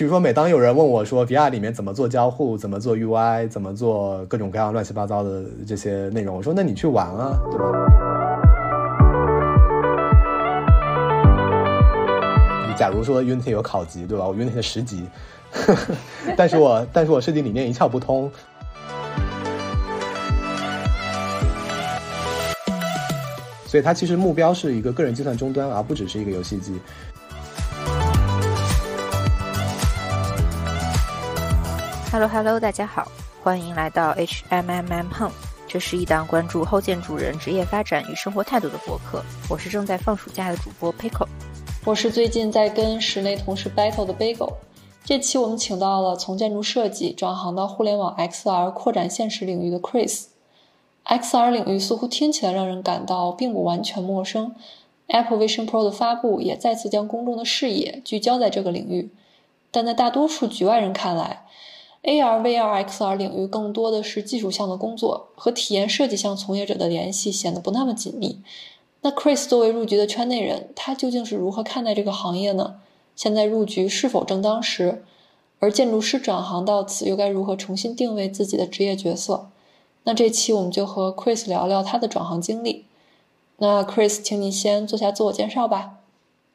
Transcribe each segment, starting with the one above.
比如说，每当有人问我说 VR 里面怎么做交互，怎么做 UI，怎么做各种各样乱七八糟的这些内容，我说那你去玩啊，对吧？你假如说 Unity 有考级，对吧？我 Unity 十级，但是我但是我设计理念一窍不通。所以它其实目标是一个个人计算终端，而不只是一个游戏机。Hello Hello，大家好，欢迎来到 HMMM Home，这是一档关注后建筑人职业发展与生活态度的博客。我是正在放暑假的主播 Pico，我是最近在跟室内同事 battle 的 Bagel。这期我们请到了从建筑设计转行到互联网 XR 扩展现实领域的 Chris。XR 领域似乎听起来让人感到并不完全陌生。Apple Vision Pro 的发布也再次将公众的视野聚焦在这个领域。但在大多数局外人看来，AR、VR、XR 领域更多的是技术项的工作，和体验设计项从业者的联系显得不那么紧密。那 Chris 作为入局的圈内人，他究竟是如何看待这个行业呢？现在入局是否正当时？而建筑师转行到此，又该如何重新定位自己的职业角色？那这期我们就和 Chris 聊聊他的转行经历。那 Chris，请你先做下自我介绍吧。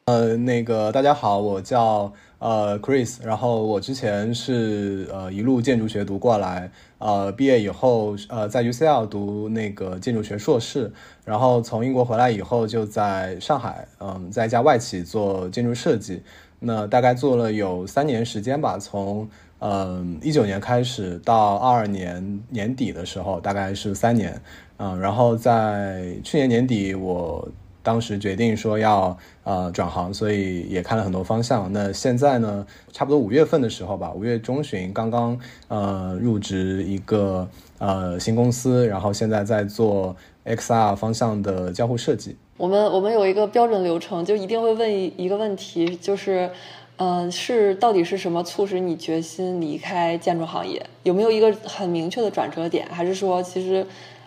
呃，那个大家好，我叫呃 Chris，然后我之前是呃一路建筑学读过来，呃毕业以后呃在 UCL 读那个建筑学硕士，然后从英国回来以后就在上海，嗯，在一家外企做建筑设计，那大概做了有三年时间吧，从。嗯，一九年开始到二二年年底的时候，大概是三年。嗯，然后在去年年底，我当时决定说要呃转行，所以也看了很多方向。那现在呢，差不多五月份的时候吧，五月中旬刚刚呃入职一个呃新公司，然后现在在做 XR 方向的交互设计。我们我们有一个标准流程，就一定会问一一个问题，就是。嗯，是到底是什么促使你决心离开建筑行业？有没有一个很明确的转折点？还是说，其实，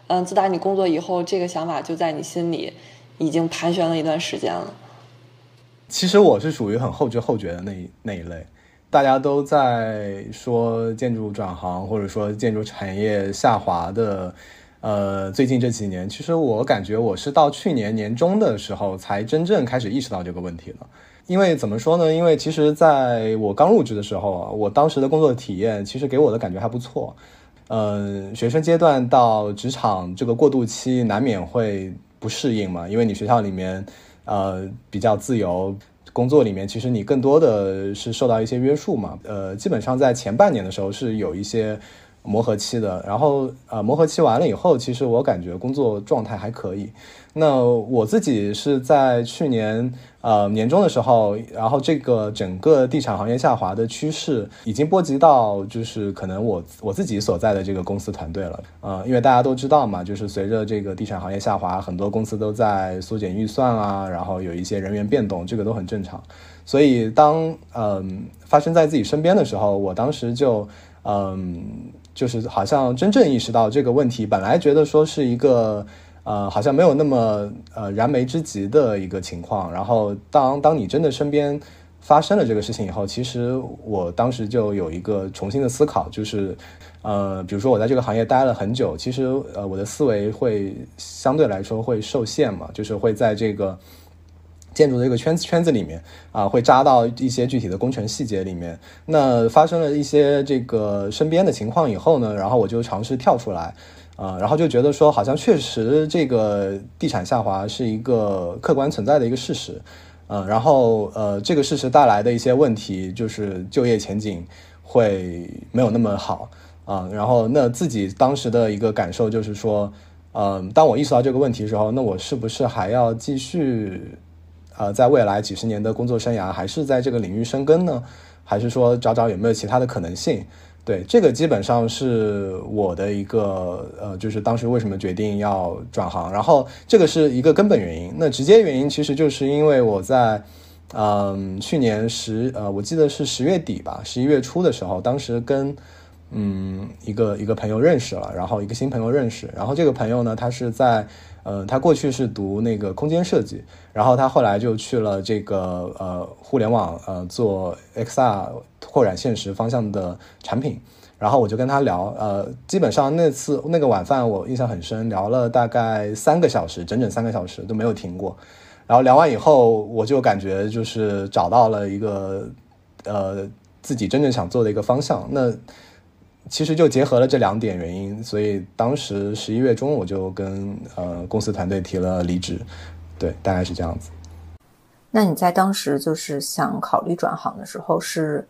嗯，自打你工作以后，这个想法就在你心里已经盘旋了一段时间了？其实我是属于很后知后觉的那那一类。大家都在说建筑转行，或者说建筑产业下滑的，呃，最近这几年，其实我感觉我是到去年年中的时候才真正开始意识到这个问题了。因为怎么说呢？因为其实在我刚入职的时候啊，我当时的工作体验其实给我的感觉还不错。嗯，学生阶段到职场这个过渡期难免会不适应嘛，因为你学校里面呃比较自由，工作里面其实你更多的是受到一些约束嘛。呃，基本上在前半年的时候是有一些磨合期的，然后呃磨合期完了以后，其实我感觉工作状态还可以。那我自己是在去年呃年终的时候，然后这个整个地产行业下滑的趋势已经波及到，就是可能我我自己所在的这个公司团队了。呃，因为大家都知道嘛，就是随着这个地产行业下滑，很多公司都在缩减预算啊，然后有一些人员变动，这个都很正常。所以当嗯发生在自己身边的时候，我当时就嗯就是好像真正意识到这个问题，本来觉得说是一个。呃，好像没有那么呃燃眉之急的一个情况。然后，当当你真的身边发生了这个事情以后，其实我当时就有一个重新的思考，就是，呃，比如说我在这个行业待了很久，其实呃我的思维会相对来说会受限嘛，就是会在这个建筑的这个圈子圈子里面啊，会扎到一些具体的工程细节里面。那发生了一些这个身边的情况以后呢，然后我就尝试跳出来。啊，然后就觉得说，好像确实这个地产下滑是一个客观存在的一个事实，嗯，然后呃，这个事实带来的一些问题就是就业前景会没有那么好啊，然后那自己当时的一个感受就是说，嗯，当我意识到这个问题的时候，那我是不是还要继续呃，在未来几十年的工作生涯还是在这个领域深耕呢，还是说找找有没有其他的可能性？对，这个基本上是我的一个呃，就是当时为什么决定要转行，然后这个是一个根本原因。那直接原因其实就是因为我在嗯去年十呃，我记得是十月底吧，十一月初的时候，当时跟嗯一个一个朋友认识了，然后一个新朋友认识，然后这个朋友呢，他是在。呃，他过去是读那个空间设计，然后他后来就去了这个呃互联网呃做 XR 扩展现实方向的产品。然后我就跟他聊，呃，基本上那次那个晚饭我印象很深，聊了大概三个小时，整整三个小时都没有停过。然后聊完以后，我就感觉就是找到了一个呃自己真正想做的一个方向。那其实就结合了这两点原因，所以当时十一月中我就跟呃公司团队提了离职。对，大概是这样子。那你在当时就是想考虑转行的时候是？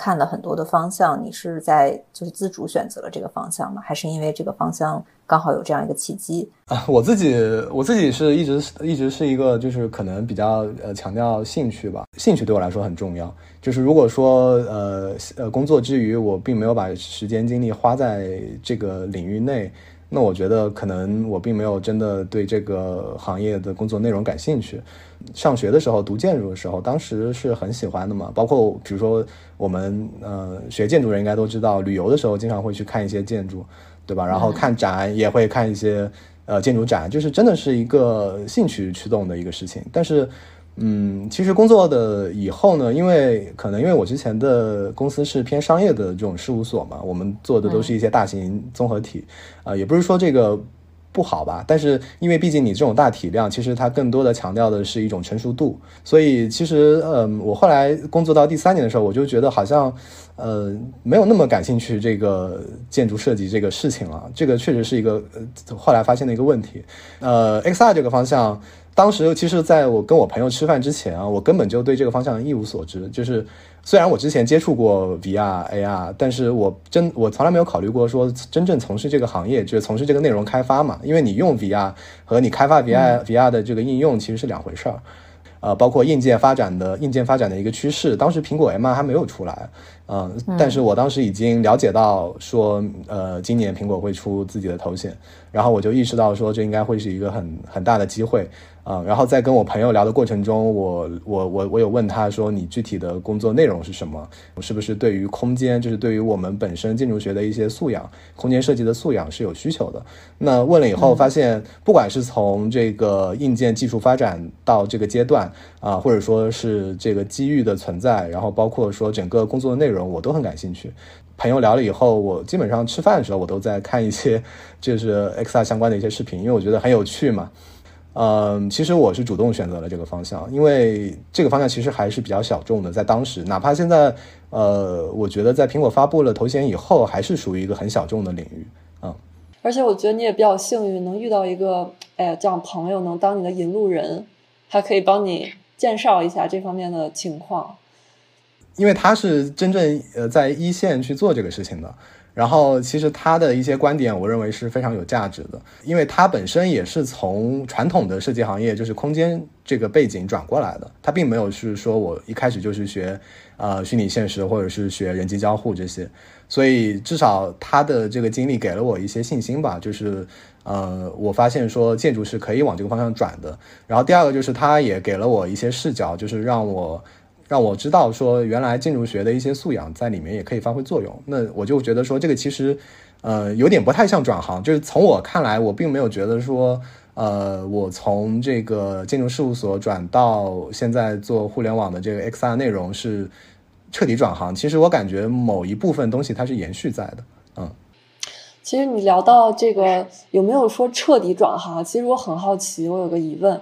看了很多的方向，你是在就是自主选择了这个方向吗？还是因为这个方向刚好有这样一个契机啊？我自己我自己是一直一直是一个就是可能比较呃强调兴趣吧，兴趣对我来说很重要。就是如果说呃呃工作之余我并没有把时间精力花在这个领域内。那我觉得可能我并没有真的对这个行业的工作内容感兴趣。上学的时候读建筑的时候，当时是很喜欢的嘛。包括比如说我们呃学建筑人应该都知道，旅游的时候经常会去看一些建筑，对吧？然后看展也会看一些呃建筑展，就是真的是一个兴趣驱动的一个事情。但是。嗯，其实工作的以后呢，因为可能因为我之前的公司是偏商业的这种事务所嘛，我们做的都是一些大型综合体，啊，也不是说这个不好吧，但是因为毕竟你这种大体量，其实它更多的强调的是一种成熟度，所以其实，嗯，我后来工作到第三年的时候，我就觉得好像，呃，没有那么感兴趣这个建筑设计这个事情了，这个确实是一个后来发现的一个问题，呃，XR 这个方向。当时其实，在我跟我朋友吃饭之前啊，我根本就对这个方向一无所知。就是虽然我之前接触过 VR、AR，但是我真我从来没有考虑过说真正从事这个行业，就是从事这个内容开发嘛。因为你用 VR 和你开发 VR、VR 的这个应用其实是两回事儿。呃，包括硬件发展的硬件发展的一个趋势，当时苹果 M 还没有出来，嗯，但是我当时已经了解到说，呃，今年苹果会出自己的头显，然后我就意识到说，这应该会是一个很很大的机会。啊，然后在跟我朋友聊的过程中，我我我我有问他说，你具体的工作内容是什么？是不是对于空间，就是对于我们本身建筑学的一些素养，空间设计的素养是有需求的？那问了以后，发现不管是从这个硬件技术发展到这个阶段啊，或者说是这个机遇的存在，然后包括说整个工作的内容，我都很感兴趣。朋友聊了以后，我基本上吃饭的时候，我都在看一些就是 XR 相关的一些视频，因为我觉得很有趣嘛。嗯，其实我是主动选择了这个方向，因为这个方向其实还是比较小众的，在当时，哪怕现在，呃，我觉得在苹果发布了头显以后，还是属于一个很小众的领域，嗯。而且我觉得你也比较幸运，能遇到一个，哎呀，这样朋友能当你的引路人，他可以帮你介绍一下这方面的情况，因为他是真正呃在一线去做这个事情的。然后，其实他的一些观点，我认为是非常有价值的，因为他本身也是从传统的设计行业，就是空间这个背景转过来的。他并没有是说我一开始就是学，呃，虚拟现实或者是学人机交互这些，所以至少他的这个经历给了我一些信心吧，就是，呃，我发现说建筑是可以往这个方向转的。然后第二个就是他也给了我一些视角，就是让我。让我知道说，原来建筑学的一些素养在里面也可以发挥作用。那我就觉得说，这个其实，呃，有点不太像转行。就是从我看来，我并没有觉得说，呃，我从这个建筑事务所转到现在做互联网的这个 XR 内容是彻底转行。其实我感觉某一部分东西它是延续在的。嗯，其实你聊到这个有没有说彻底转行？其实我很好奇，我有个疑问。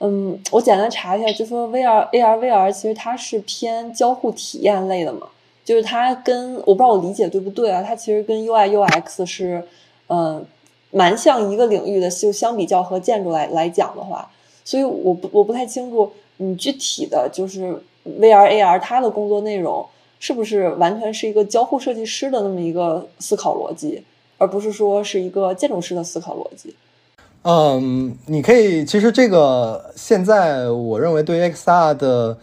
嗯，我简单查一下，就说 VR、AR、VR 其实它是偏交互体验类的嘛，就是它跟我不知道我理解对不对啊？它其实跟 UI、UX 是，嗯，蛮像一个领域的。就相比较和建筑来来讲的话，所以我不我不太清楚你具体的就是 VR、AR 它的工作内容是不是完全是一个交互设计师的那么一个思考逻辑，而不是说是一个建筑师的思考逻辑。嗯，你可以，其实这个现在我认为对 XR 的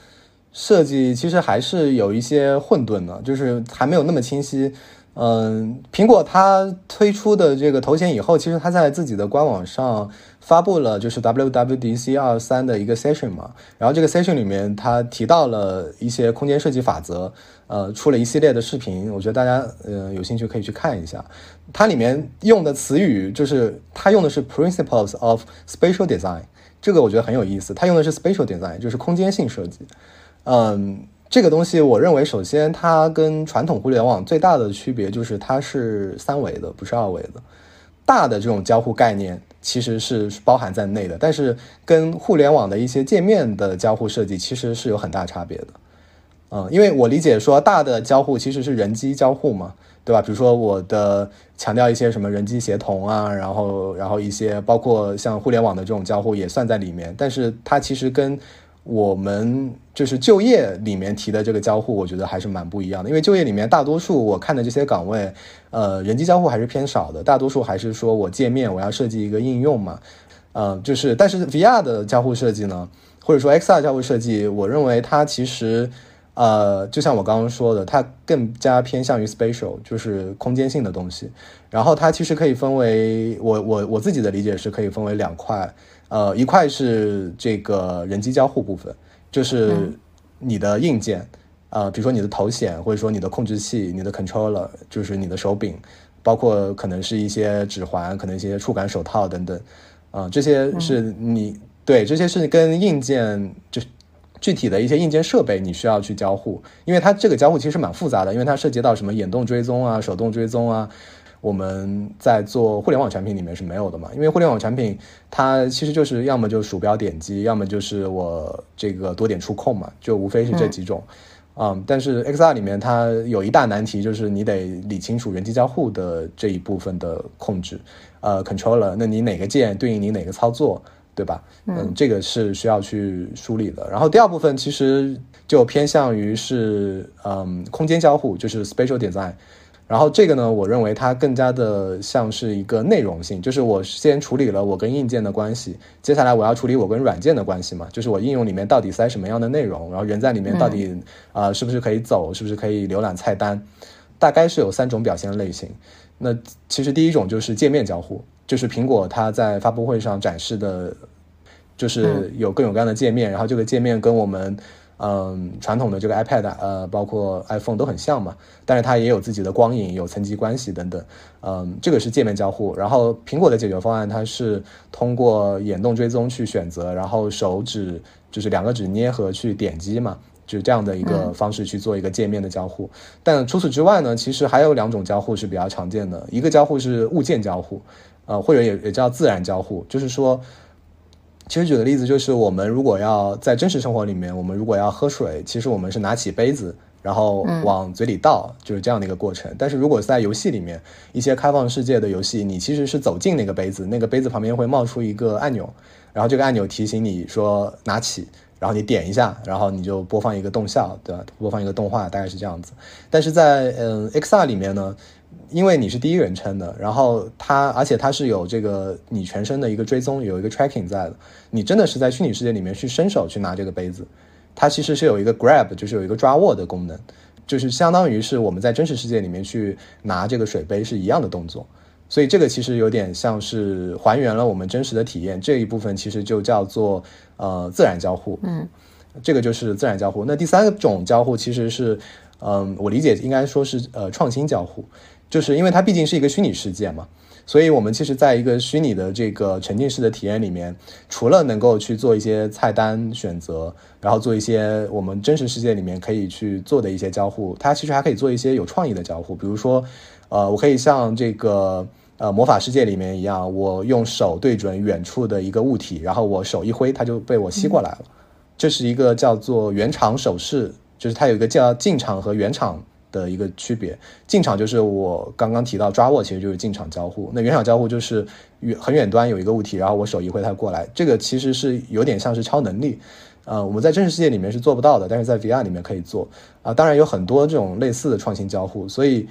设计其实还是有一些混沌的，就是还没有那么清晰。嗯，苹果它推出的这个头显以后，其实它在自己的官网上发布了就是 WWDC 二三的一个 session 嘛，然后这个 session 里面它提到了一些空间设计法则，呃，出了一系列的视频，我觉得大家呃有兴趣可以去看一下。它里面用的词语就是它用的是 principles of spatial design，这个我觉得很有意思。它用的是 spatial design，就是空间性设计。嗯，这个东西我认为首先它跟传统互联网最大的区别就是它是三维的，不是二维的。大的这种交互概念其实是包含在内的，但是跟互联网的一些界面的交互设计其实是有很大差别的。嗯，因为我理解说大的交互其实是人机交互嘛，对吧？比如说我的强调一些什么人机协同啊，然后然后一些包括像互联网的这种交互也算在里面，但是它其实跟我们就是就业里面提的这个交互，我觉得还是蛮不一样的。因为就业里面大多数我看的这些岗位，呃，人机交互还是偏少的，大多数还是说我界面我要设计一个应用嘛，呃，就是但是 VR 的交互设计呢，或者说 XR 交互设计，我认为它其实。呃，就像我刚刚说的，它更加偏向于 spatial，就是空间性的东西。然后它其实可以分为，我我我自己的理解是可以分为两块。呃，一块是这个人机交互部分，就是你的硬件，呃，比如说你的头显，或者说你的控制器、你的 controller，就是你的手柄，包括可能是一些指环，可能一些触感手套等等。啊，这些是你对这些是跟硬件就。具体的一些硬件设备你需要去交互，因为它这个交互其实蛮复杂的，因为它涉及到什么眼动追踪啊、手动追踪啊，我们在做互联网产品里面是没有的嘛。因为互联网产品它其实就是要么就鼠标点击，要么就是我这个多点触控嘛，就无非是这几种。嗯，但是 XR 里面它有一大难题，就是你得理清楚人机交互的这一部分的控制，呃，controller，那你哪个键对应你哪个操作？对吧？嗯，这个是需要去梳理的。然后第二部分其实就偏向于是嗯空间交互，就是 spatial design。然后这个呢，我认为它更加的像是一个内容性，就是我先处理了我跟硬件的关系，接下来我要处理我跟软件的关系嘛，就是我应用里面到底塞什么样的内容，然后人在里面到底啊是不是可以走，是不是可以浏览菜单，大概是有三种表现类型。那其实第一种就是界面交互。就是苹果它在发布会上展示的，就是有各种各样的界面，然后这个界面跟我们嗯传统的这个 iPad 呃包括 iPhone 都很像嘛，但是它也有自己的光影、有层级关系等等，嗯，这个是界面交互。然后苹果的解决方案它是通过眼动追踪去选择，然后手指就是两个指捏合去点击嘛。就这样的一个方式去做一个界面的交互，但除此之外呢，其实还有两种交互是比较常见的。一个交互是物件交互，呃，或者也也叫自然交互，就是说，其实举个例子，就是我们如果要在真实生活里面，我们如果要喝水，其实我们是拿起杯子，然后往嘴里倒，就是这样的一个过程。但是如果在游戏里面，一些开放世界的游戏，你其实是走进那个杯子，那个杯子旁边会冒出一个按钮，然后这个按钮提醒你说拿起。然后你点一下，然后你就播放一个动效，对吧？播放一个动画，大概是这样子。但是在嗯 XR 里面呢，因为你是第一人称的，然后它而且它是有这个你全身的一个追踪，有一个 tracking 在的。你真的是在虚拟世界里面去伸手去拿这个杯子，它其实是有一个 grab，就是有一个抓握的功能，就是相当于是我们在真实世界里面去拿这个水杯是一样的动作。所以这个其实有点像是还原了我们真实的体验，这一部分其实就叫做呃自然交互，嗯，这个就是自然交互。那第三种交互其实是，嗯，我理解应该说是呃创新交互，就是因为它毕竟是一个虚拟世界嘛，所以我们其实在一个虚拟的这个沉浸式的体验里面，除了能够去做一些菜单选择，然后做一些我们真实世界里面可以去做的一些交互，它其实还可以做一些有创意的交互，比如说。呃，我可以像这个呃魔法世界里面一样，我用手对准远处的一个物体，然后我手一挥，它就被我吸过来了。这是一个叫做原场手势，就是它有一个叫进场和原场的一个区别。进场就是我刚刚提到抓握，其实就是进场交互。那原场交互就是远很远端有一个物体，然后我手一挥它过来。这个其实是有点像是超能力。呃，我们在真实世界里面是做不到的，但是在 VR 里面可以做。啊，当然有很多这种类似的创新交互，所以。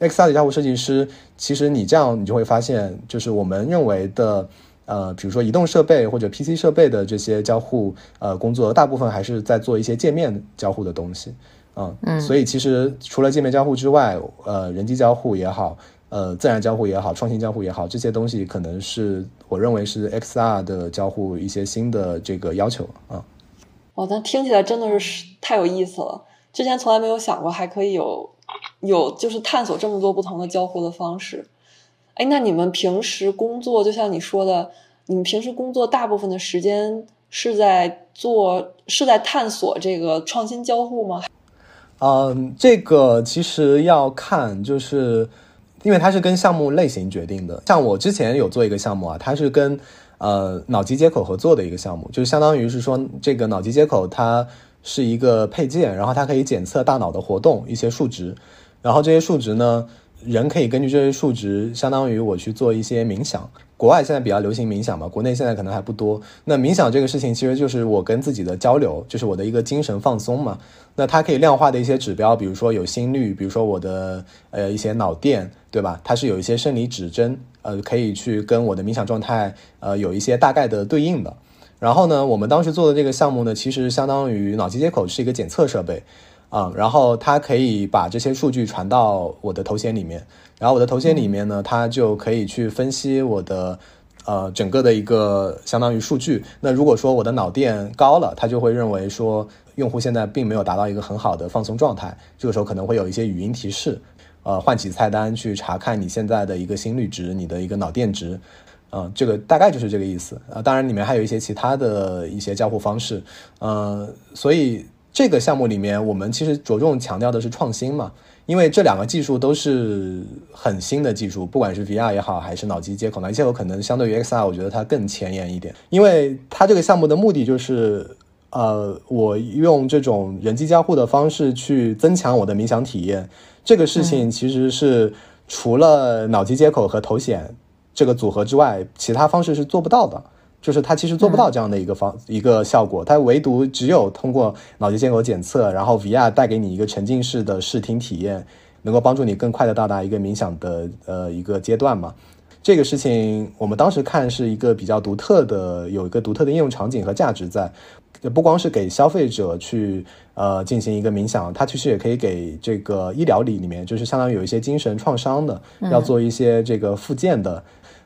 XR 的交互设计师，其实你这样你就会发现，就是我们认为的，呃，比如说移动设备或者 PC 设备的这些交互，呃，工作大部分还是在做一些界面交互的东西，嗯，所以其实除了界面交互之外，呃，人机交互也好，呃，自然交互也好，创新交互也好，这些东西可能是我认为是 XR 的交互一些新的这个要求啊。哦，那听起来真的是太有意思了，之前从来没有想过还可以有有就是探索这么多不同的交互的方式。哎，那你们平时工作，就像你说的，你们平时工作大部分的时间是在做，是在探索这个创新交互吗？嗯，这个其实要看，就是因为它是跟项目类型决定的。像我之前有做一个项目啊，它是跟呃脑机接口合作的一个项目，就相当于是说这个脑机接口它是一个配件，然后它可以检测大脑的活动一些数值，然后这些数值呢，人可以根据这些数值，相当于我去做一些冥想。国外现在比较流行冥想嘛，国内现在可能还不多。那冥想这个事情其实就是我跟自己的交流，就是我的一个精神放松嘛。那它可以量化的一些指标，比如说有心率，比如说我的呃一些脑电，对吧？它是有一些生理指针，呃，可以去跟我的冥想状态呃有一些大概的对应的。然后呢，我们当时做的这个项目呢，其实相当于脑机接口是一个检测设备啊，然后它可以把这些数据传到我的头衔里面。然后我的头衔里面呢，它就可以去分析我的，呃，整个的一个相当于数据。那如果说我的脑电高了，它就会认为说用户现在并没有达到一个很好的放松状态。这个时候可能会有一些语音提示，呃，唤起菜单去查看你现在的一个心率值、你的一个脑电值，呃，这个大概就是这个意思。啊，当然里面还有一些其他的一些交互方式，呃，所以这个项目里面我们其实着重强调的是创新嘛。因为这两个技术都是很新的技术，不管是 VR 也好，还是脑机接口，脑机接口可能相对于 XR，我觉得它更前沿一点。因为它这个项目的目的就是，呃，我用这种人机交互的方式去增强我的冥想体验。这个事情其实是除了脑机接口和头显这个组合之外，其他方式是做不到的。就是它其实做不到这样的一个方一个效果，它唯独只有通过脑机接口检测，然后 VR 带给你一个沉浸式的视听体验，能够帮助你更快的到达一个冥想的呃一个阶段嘛。这个事情我们当时看是一个比较独特的，有一个独特的应用场景和价值在，不光是给消费者去呃进行一个冥想，它其实也可以给这个医疗里里面，就是相当于有一些精神创伤的，要做一些这个复健的。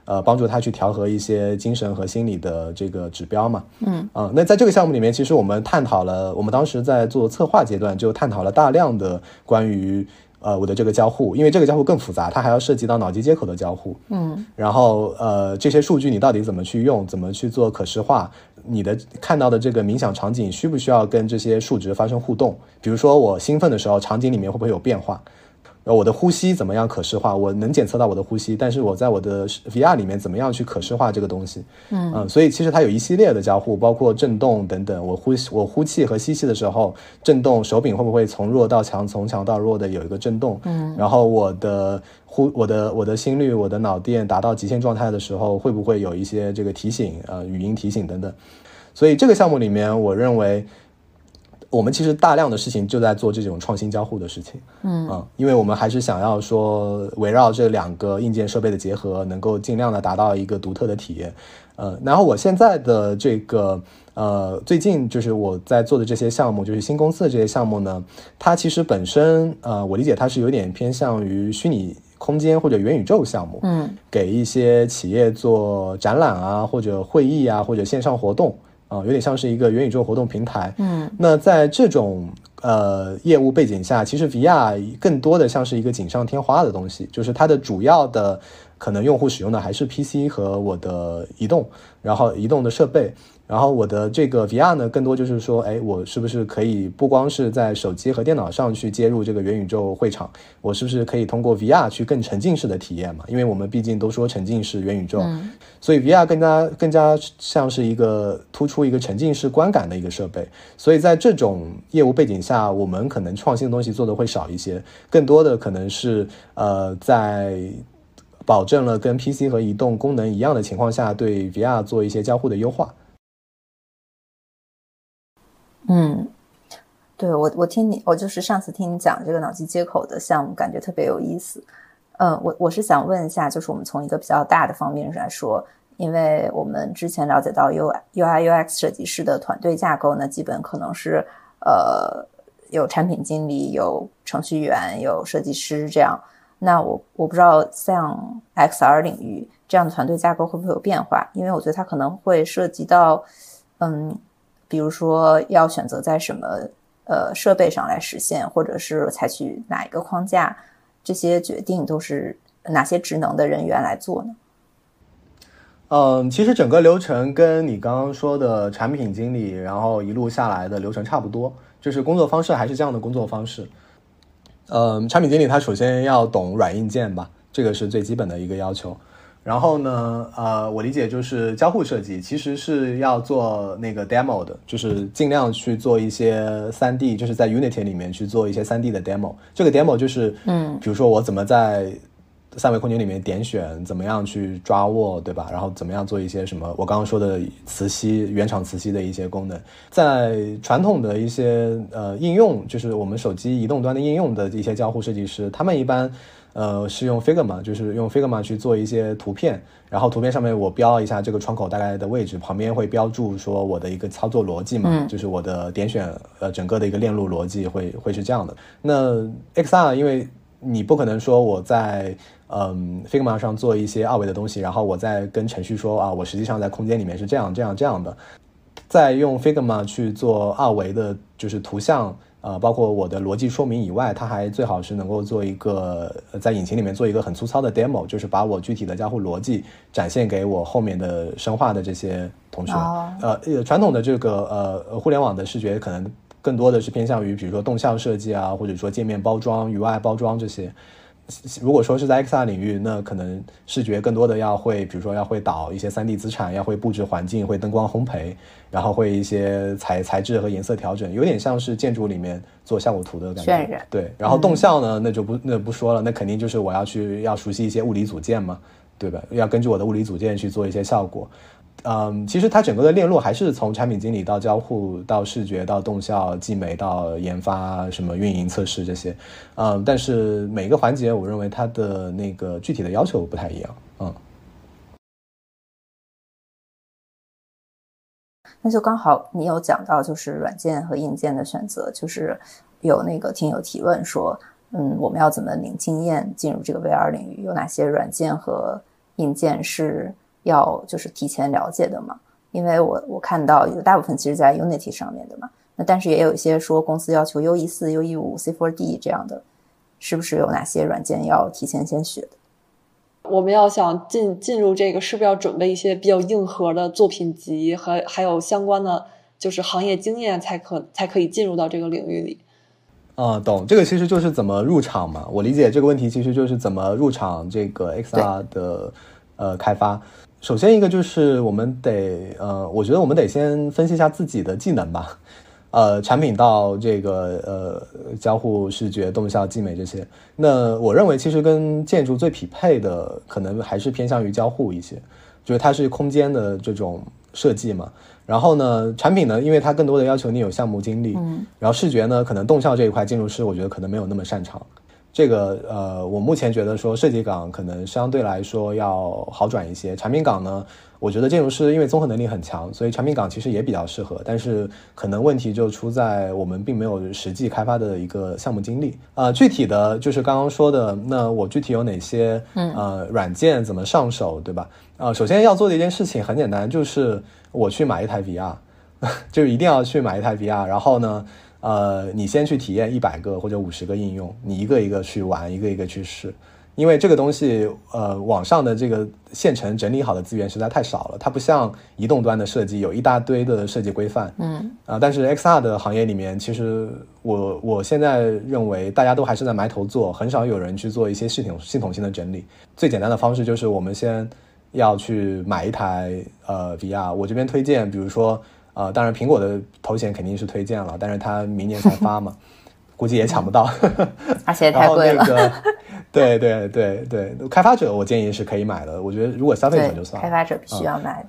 呃，帮助他去调和一些精神和心理的这个指标嘛。嗯啊，那在这个项目里面，其实我们探讨了，我们当时在做策划阶段就探讨了大量的关于呃我的这个交互，因为这个交互更复杂，它还要涉及到脑机接口的交互。嗯，然后呃这些数据你到底怎么去用，怎么去做可视化？你的看到的这个冥想场景需不需要跟这些数值发生互动？比如说我兴奋的时候，场景里面会不会有变化？我的呼吸怎么样可视化？我能检测到我的呼吸，但是我在我的 VR 里面怎么样去可视化这个东西？嗯所以其实它有一系列的交互，包括震动等等。我呼我呼气和吸气的时候，震动手柄会不会从弱到强，从强到弱的有一个震动？嗯，然后我的呼我的我的心率、我的脑电达到极限状态的时候，会不会有一些这个提醒？呃，语音提醒等等。所以这个项目里面，我认为。我们其实大量的事情就在做这种创新交互的事情，嗯。啊，因为我们还是想要说围绕这两个硬件设备的结合，能够尽量的达到一个独特的体验，呃，然后我现在的这个呃，最近就是我在做的这些项目，就是新公司的这些项目呢，它其实本身呃，我理解它是有点偏向于虚拟空间或者元宇宙项目，嗯。给一些企业做展览啊，或者会议啊，或者线上活动。啊，有点像是一个元宇宙活动平台。嗯，那在这种呃业务背景下，其实 VR 更多的像是一个锦上添花的东西，就是它的主要的可能用户使用的还是 PC 和我的移动，然后移动的设备。然后我的这个 VR 呢，更多就是说，哎，我是不是可以不光是在手机和电脑上去接入这个元宇宙会场，我是不是可以通过 VR 去更沉浸式的体验嘛？因为我们毕竟都说沉浸式元宇宙，所以 VR 更加更加像是一个突出一个沉浸式观感的一个设备。所以在这种业务背景下，我们可能创新的东西做的会少一些，更多的可能是呃在。保证了跟 PC 和移动功能一样的情况下，对 VR 做一些交互的优化。嗯，对我我听你，我就是上次听你讲这个脑机接口的项目，感觉特别有意思。嗯，我我是想问一下，就是我们从一个比较大的方面来说，因为我们之前了解到 U UI UX 设计师的团队架构呢，基本可能是呃有产品经理、有程序员、有设计师这样。那我我不知道像 XR 领域这样的团队架构会不会有变化，因为我觉得它可能会涉及到，嗯，比如说要选择在什么呃设备上来实现，或者是采取哪一个框架，这些决定都是哪些职能的人员来做呢？嗯，其实整个流程跟你刚刚说的产品经理，然后一路下来的流程差不多，就是工作方式还是这样的工作方式。嗯，产品经理他首先要懂软硬件吧，这个是最基本的一个要求。然后呢，呃，我理解就是交互设计其实是要做那个 demo 的，就是尽量去做一些三 D，就是在 Unity 里面去做一些三 D 的 demo。这个 demo 就是，嗯，比如说我怎么在。三维空间里面点选怎么样去抓握，对吧？然后怎么样做一些什么？我刚刚说的磁吸原厂磁吸的一些功能，在传统的一些呃应用，就是我们手机移动端的应用的一些交互设计师，他们一般呃是用 Figma，就是用 Figma 去做一些图片，然后图片上面我标一下这个窗口大概的位置，旁边会标注说我的一个操作逻辑嘛，就是我的点选呃整个的一个链路逻辑会会是这样的。那 XR 因为你不可能说我在嗯，Figma 上做一些二维的东西，然后我再跟程序说啊，我实际上在空间里面是这样、这样、这样的。再用 Figma 去做二维的，就是图像，呃，包括我的逻辑说明以外，它还最好是能够做一个在引擎里面做一个很粗糙的 demo，就是把我具体的交互逻辑展现给我后面的深化的这些同学。呃，传统的这个呃互联网的视觉可能更多的是偏向于，比如说动效设计啊，或者说界面包装、UI 包装这些。如果说是在 XR 领域，那可能视觉更多的要会，比如说要会导一些 3D 资产，要会布置环境，会灯光烘焙，然后会一些材材质和颜色调整，有点像是建筑里面做效果图的感觉。渲染。对，然后动效呢，那就不那不说了，那肯定就是我要去要熟悉一些物理组件嘛，对吧？要根据我的物理组件去做一些效果。嗯，其实它整个的链路还是从产品经理到交互到视觉到动效、技美到研发什么运营测试这些，嗯，但是每个环节我认为它的那个具体的要求不太一样，嗯。那就刚好你有讲到就是软件和硬件的选择，就是有那个听友提问说，嗯，我们要怎么领经验进入这个 VR 领域？有哪些软件和硬件是？要就是提前了解的嘛，因为我我看到有大部分其实在 Unity 上面的嘛，那但是也有一些说公司要求 U E 四、U E 五、C4D 这样的，是不是有哪些软件要提前先学的？我们要想进进入这个，是不是要准备一些比较硬核的作品集和还有相关的就是行业经验，才可才可以进入到这个领域里？啊，懂，这个其实就是怎么入场嘛。我理解这个问题其实就是怎么入场这个 XR 的呃开发。首先一个就是我们得呃，我觉得我们得先分析一下自己的技能吧，呃，产品到这个呃交互、视觉、动效、技美这些。那我认为其实跟建筑最匹配的，可能还是偏向于交互一些，就是它是空间的这种设计嘛。然后呢，产品呢，因为它更多的要求你有项目经历，嗯，然后视觉呢，可能动效这一块建筑师我觉得可能没有那么擅长。这个呃，我目前觉得说设计岗可能相对来说要好转一些。产品岗呢，我觉得建筑师因为综合能力很强，所以产品岗其实也比较适合。但是可能问题就出在我们并没有实际开发的一个项目经历。呃，具体的就是刚刚说的，那我具体有哪些呃软件怎么上手，对吧？呃，首先要做的一件事情很简单，就是我去买一台 VR，就一定要去买一台 VR，然后呢。呃，你先去体验一百个或者五十个应用，你一个一个去玩，一个一个去试，因为这个东西，呃，网上的这个现成整理好的资源实在太少了，它不像移动端的设计有一大堆的设计规范，嗯，啊，但是 XR 的行业里面，其实我我现在认为大家都还是在埋头做，很少有人去做一些系统系统性的整理。最简单的方式就是我们先要去买一台呃 VR，我这边推荐，比如说。啊，当然，苹果的头衔肯定是推荐了，但是它明年才发嘛，估计也抢不到，而且太贵了。对对对对，开发者我建议是可以买的，我觉得如果消费者就算了。开发者必须要买的。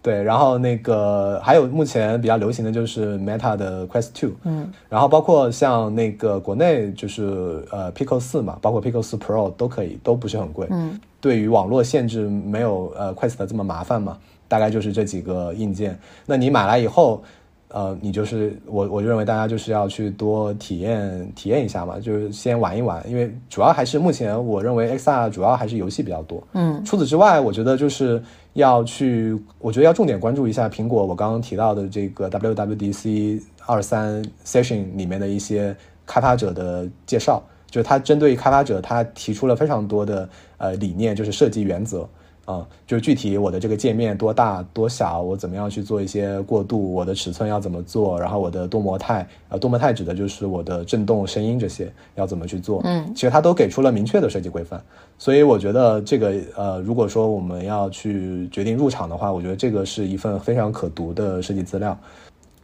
对，然后那个还有目前比较流行的就是 Meta 的 Quest Two，嗯，然后包括像那个国内就是呃 Pico 四嘛，包括 Pico 四 Pro 都可以，都不是很贵。嗯，对于网络限制没有呃 Quest 这么麻烦嘛。大概就是这几个硬件。那你买来以后，呃，你就是我，我就认为大家就是要去多体验体验一下嘛，就是先玩一玩，因为主要还是目前我认为 XR 主要还是游戏比较多。嗯，除此之外，我觉得就是要去，我觉得要重点关注一下苹果我刚刚提到的这个 WWDC 二三 session 里面的一些开发者的介绍，就是他针对开发者，他提出了非常多的呃理念，就是设计原则。啊，就是具体我的这个界面多大多小，我怎么样去做一些过渡，我的尺寸要怎么做，然后我的多模态，呃，多模态指的就是我的震动、声音这些要怎么去做。嗯，其实它都给出了明确的设计规范，所以我觉得这个呃，如果说我们要去决定入场的话，我觉得这个是一份非常可读的设计资料。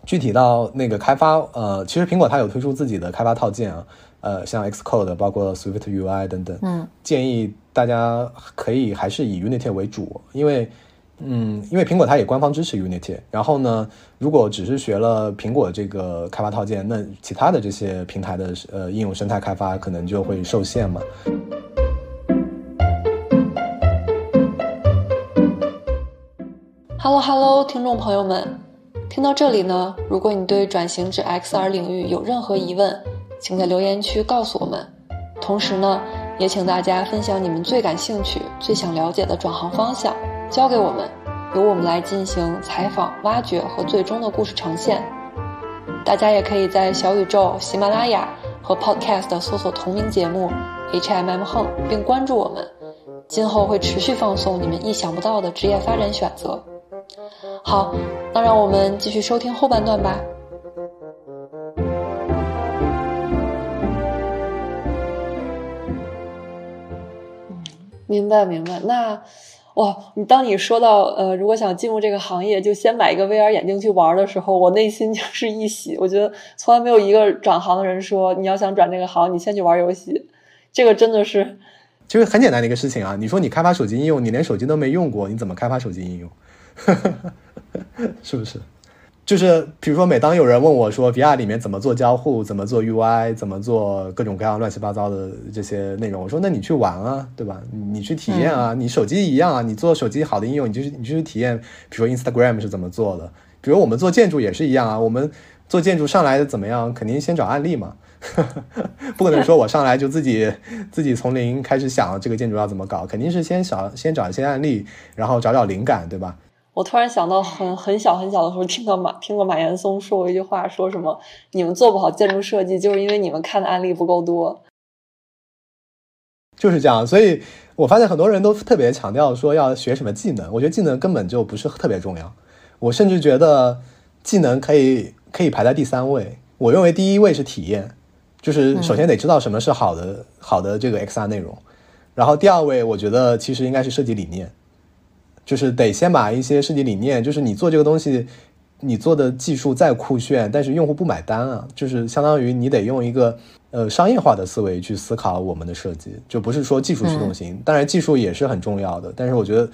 具体到那个开发，呃，其实苹果它有推出自己的开发套件啊。呃，像 Xcode，包括 Swift UI 等等，嗯，建议大家可以还是以 Unity 为主，因为，嗯，因为苹果它也官方支持 Unity。然后呢，如果只是学了苹果这个开发套件，那其他的这些平台的呃应用生态开发可能就会受限嘛。Hello Hello，听众朋友们，听到这里呢，如果你对转型至 XR 领域有任何疑问，请在留言区告诉我们，同时呢，也请大家分享你们最感兴趣、最想了解的转行方向，交给我们，由我们来进行采访、挖掘和最终的故事呈现。大家也可以在小宇宙、喜马拉雅和 Podcast 搜索同名节目 HMM 横并关注我们，今后会持续放送你们意想不到的职业发展选择。好，那让我们继续收听后半段吧。明白明白，那哇，你当你说到呃，如果想进入这个行业，就先买一个 VR 眼镜去玩的时候，我内心 就是一喜。我觉得从来没有一个转行的人说，你要想转这个行，你先去玩游戏。这个真的是，就是很简单的一个事情啊。你说你开发手机应用，你连手机都没用过，你怎么开发手机应用？是不是？就是比如说，每当有人问我说 VR 里面怎么做交互，怎么做 UI，怎么做各种各样乱七八糟的这些内容，我说那你去玩啊，对吧？你去体验啊，你手机一样啊，你做手机好的应用，你就是你就是体验，比如说 Instagram 是怎么做的，比如我们做建筑也是一样啊，我们做建筑上来的怎么样，肯定先找案例嘛，不可能说我上来就自己自己从零开始想这个建筑要怎么搞，肯定是先找先找一些案例，然后找找灵感，对吧？我突然想到，很很小很小的时候，听到马听过马岩松说过一句话，说什么“你们做不好建筑设计，就是因为你们看的案例不够多”。就是这样，所以我发现很多人都特别强调说要学什么技能，我觉得技能根本就不是特别重要。我甚至觉得技能可以可以排在第三位。我认为第一位是体验，就是首先得知道什么是好的好的这个 XR 内容，然后第二位我觉得其实应该是设计理念。就是得先把一些设计理念，就是你做这个东西，你做的技术再酷炫，但是用户不买单啊。就是相当于你得用一个呃商业化的思维去思考我们的设计，就不是说技术驱动型。当然技术也是很重要的，但是我觉得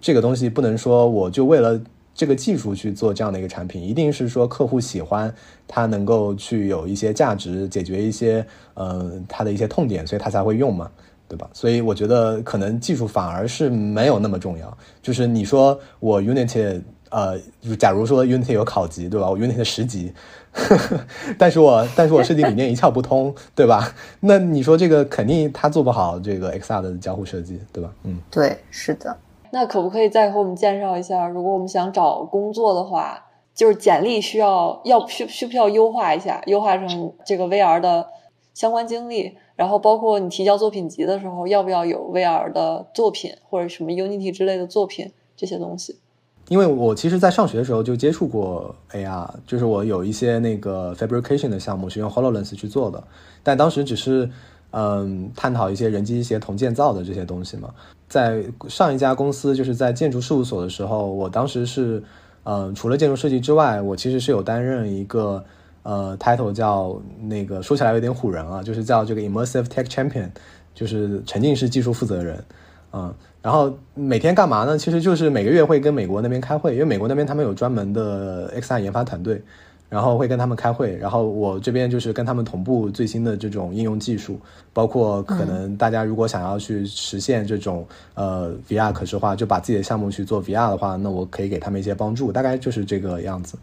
这个东西不能说我就为了这个技术去做这样的一个产品，一定是说客户喜欢它能够去有一些价值，解决一些呃他的一些痛点，所以他才会用嘛。对吧？所以我觉得可能技术反而是没有那么重要。就是你说我 Unity，呃，假如说 Unity 有考级，对吧？我 Unity 的十级，但是我但是我设计理念一窍不通，对吧？那你说这个肯定他做不好这个 XR 的交互设计，对吧？嗯，对，是的。那可不可以再和我们介绍一下，如果我们想找工作的话，就是简历需要要需需不需要优化一下，优化成这个 VR 的相关经历？然后包括你提交作品集的时候，要不要有 VR 的作品或者什么 Unity 之类的作品这些东西？因为我其实，在上学的时候就接触过 AR，就是我有一些那个 fabrication 的项目是用 Hololens 去做的，但当时只是嗯探讨一些人机协同建造的这些东西嘛。在上一家公司，就是在建筑事务所的时候，我当时是嗯除了建筑设计之外，我其实是有担任一个。呃，title 叫那个说起来有点唬人啊，就是叫这个 immersive tech champion，就是沉浸式技术负责人，嗯，然后每天干嘛呢？其实就是每个月会跟美国那边开会，因为美国那边他们有专门的 XR 研发团队，然后会跟他们开会，然后我这边就是跟他们同步最新的这种应用技术，包括可能大家如果想要去实现这种呃 VR 可视化，就把自己的项目去做 VR 的话，那我可以给他们一些帮助，大概就是这个样子。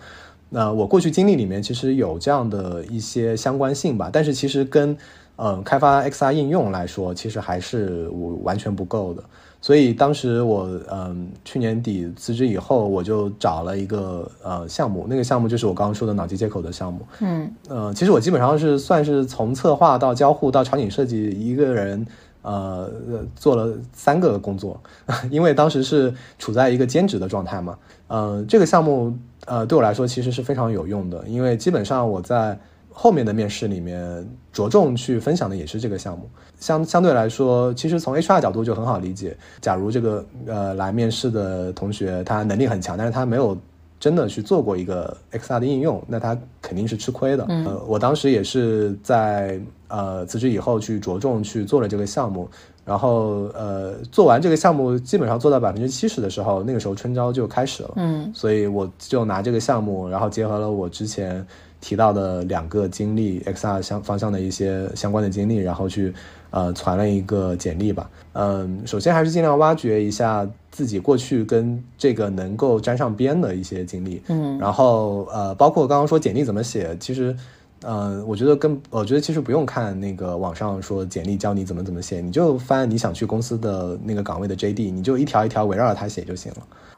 那我过去经历里面其实有这样的一些相关性吧，但是其实跟嗯开发 XR 应用来说，其实还是我完全不够的。所以当时我嗯去年底辞职以后，我就找了一个呃项目，那个项目就是我刚刚说的脑机接口的项目。嗯呃，其实我基本上是算是从策划到交互到场景设计一个人。呃，做了三个工作，因为当时是处在一个兼职的状态嘛。呃，这个项目呃对我来说其实是非常有用的，因为基本上我在后面的面试里面着重去分享的也是这个项目。相相对来说，其实从 HR 角度就很好理解。假如这个呃来面试的同学他能力很强，但是他没有真的去做过一个 XR 的应用，那他肯定是吃亏的。嗯呃，我当时也是在呃辞职以后去着重去做了这个项目，然后呃做完这个项目，基本上做到百分之七十的时候，那个时候春招就开始了。嗯所以我就拿这个项目，然后结合了我之前提到的两个经历，XR 相方向的一些相关的经历，然后去呃传了一个简历吧。嗯，首先还是尽量挖掘一下自己过去跟这个能够沾上边的一些经历，嗯然后呃，包括刚刚说简历怎么写，其实。嗯，我觉得跟我觉得其实不用看那个网上说简历教你怎么怎么写，你就翻你想去公司的那个岗位的 JD，你就一条一条围绕着它写就行了。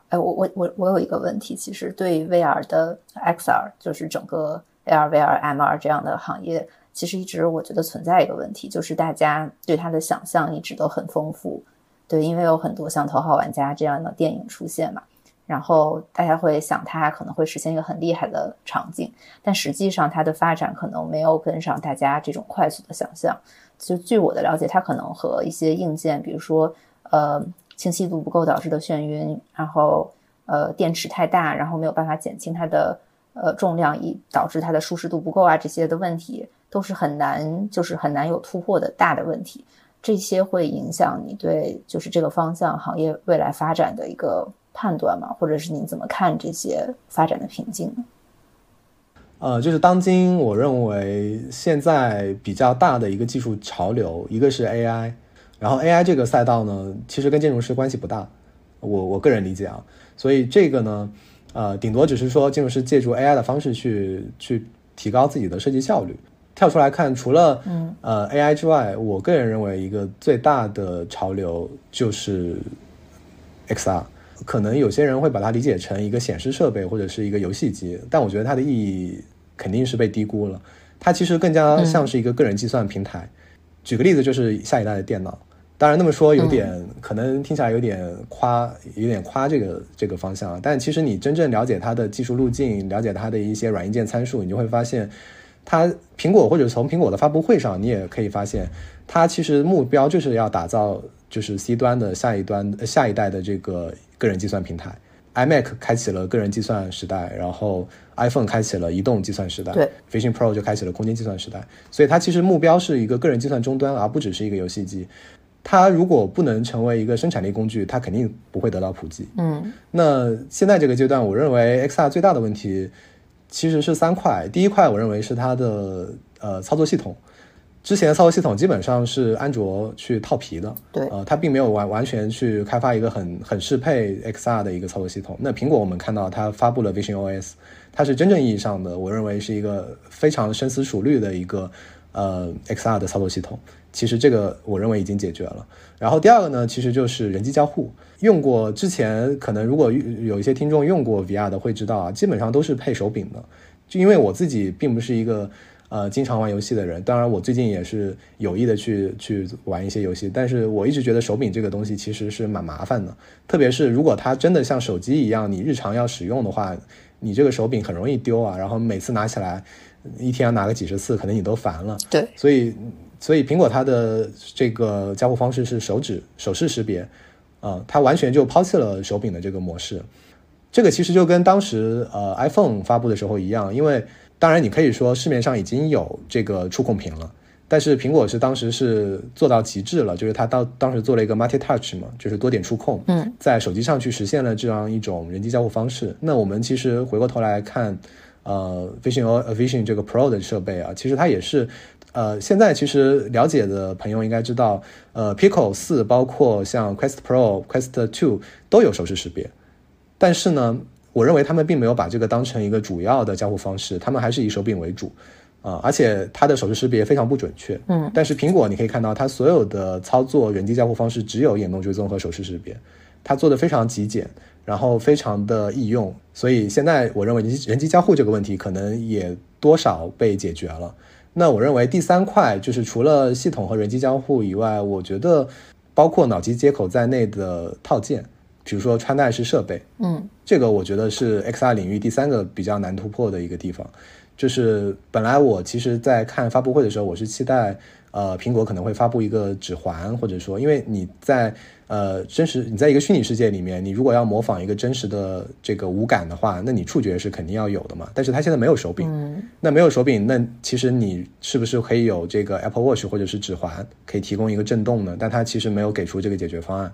哎，我我我我有一个问题，其实对 VR 的 XR，就是整个 AR、VR、MR 这样的行业，其实一直我觉得存在一个问题，就是大家对它的想象一直都很丰富，对，因为有很多像《头号玩家》这样的电影出现嘛，然后大家会想它可能会实现一个很厉害的场景，但实际上它的发展可能没有跟上大家这种快速的想象。就据我的了解，它可能和一些硬件，比如说呃清晰度不够导致的眩晕，然后呃电池太大，然后没有办法减轻它的呃重量，以导致它的舒适度不够啊，这些的问题都是很难，就是很难有突破的大的问题。这些会影响你对就是这个方向行业未来发展的一个判断吗？或者是你怎么看这些发展的瓶颈呢？呃，就是当今我认为现在比较大的一个技术潮流，一个是 AI，然后 AI 这个赛道呢，其实跟建筑师关系不大，我我个人理解啊，所以这个呢，呃，顶多只是说建筑师借助 AI 的方式去去提高自己的设计效率。跳出来看，除了嗯呃 AI 之外，我个人认为一个最大的潮流就是 XR。可能有些人会把它理解成一个显示设备或者是一个游戏机，但我觉得它的意义肯定是被低估了。它其实更加像是一个个人计算平台。举个例子，就是下一代的电脑。当然，那么说有点、可能听起来有点夸，有点夸这个这个方向。但其实你真正了解它的技术路径，了解它的一些软硬件参数，你就会发现，它苹果或者从苹果的发布会上，你也可以发现，它其实目标就是要打造就是 C 端的下一端呃下一代的这个个人计算平台。iMac 开启了个人计算时代，然后 iPhone 开启了移动计算时代，对，Vision Pro 就开启了空间计算时代。所以它其实目标是一个个人计算终端，而不只是一个游戏机。它如果不能成为一个生产力工具，它肯定不会得到普及。嗯那现在这个阶段，我认为 XR 最大的问题其实是三块。第一块，我认为是它的呃操作系统。之前的操作系统基本上是安卓去套皮的，对呃，它并没有完完全去开发一个很很适配 XR 的一个操作系统。那苹果我们看到它发布了 Vision OS，它是真正意义上的，我认为是一个非常深思熟虑的一个呃 XR 的操作系统。其实这个我认为已经解决了。然后第二个呢，其实就是人机交互。用过之前，可能如果有一些听众用过 VR 的会知道啊，基本上都是配手柄的。就因为我自己并不是一个呃经常玩游戏的人，当然我最近也是有意的去去玩一些游戏，但是我一直觉得手柄这个东西其实是蛮麻烦的，特别是如果它真的像手机一样，你日常要使用的话，你这个手柄很容易丢啊，然后每次拿起来一天要拿个几十次，可能你都烦了。对，所以，所以苹果它的这个交互方式是手指手势识别，啊、它完全就抛弃了手柄的这个模式。这个其实就跟当时呃 iPhone 发布的时候一样，因为当然你可以说市面上已经有这个触控屏了，但是苹果是当时是做到极致了，就是它当当时做了一个 Multi Touch 嘛，就是多点触控，嗯，在手机上去实现了这样一种人机交互方式。那我们其实回过头来看，呃，Vision O Vision 这个 Pro 的设备啊，其实它也是，呃，现在其实了解的朋友应该知道，呃，Pico 四包括像 Quest Pro、Quest Two 都有手势识别，但是呢，我我认为他们并没有把这个当成一个主要的交互方式，他们还是以手柄为主。啊，而且它的手势识别非常不准确。嗯，但是苹果你可以看到，它所有的操作人机交互方式只有眼动追踪和手势识别，它做的非常极简，然后非常的易用。所以现在我认为人机交互这个问题可能也多少被解决了。那我认为第三块就是除了系统和人机交互以外，我觉得包括脑机接口在内的套件，比如说穿戴式设备，嗯，这个我觉得是 XR 领域第三个比较难突破的一个地方。就是本来我其实，在看发布会的时候，我是期待，呃，苹果可能会发布一个指环，或者说，因为你在呃真实，你在一个虚拟世界里面，你如果要模仿一个真实的这个五感的话，那你触觉是肯定要有的嘛。但是它现在没有手柄，那没有手柄，那其实你是不是可以有这个 Apple Watch 或者是指环，可以提供一个震动呢？但它其实没有给出这个解决方案，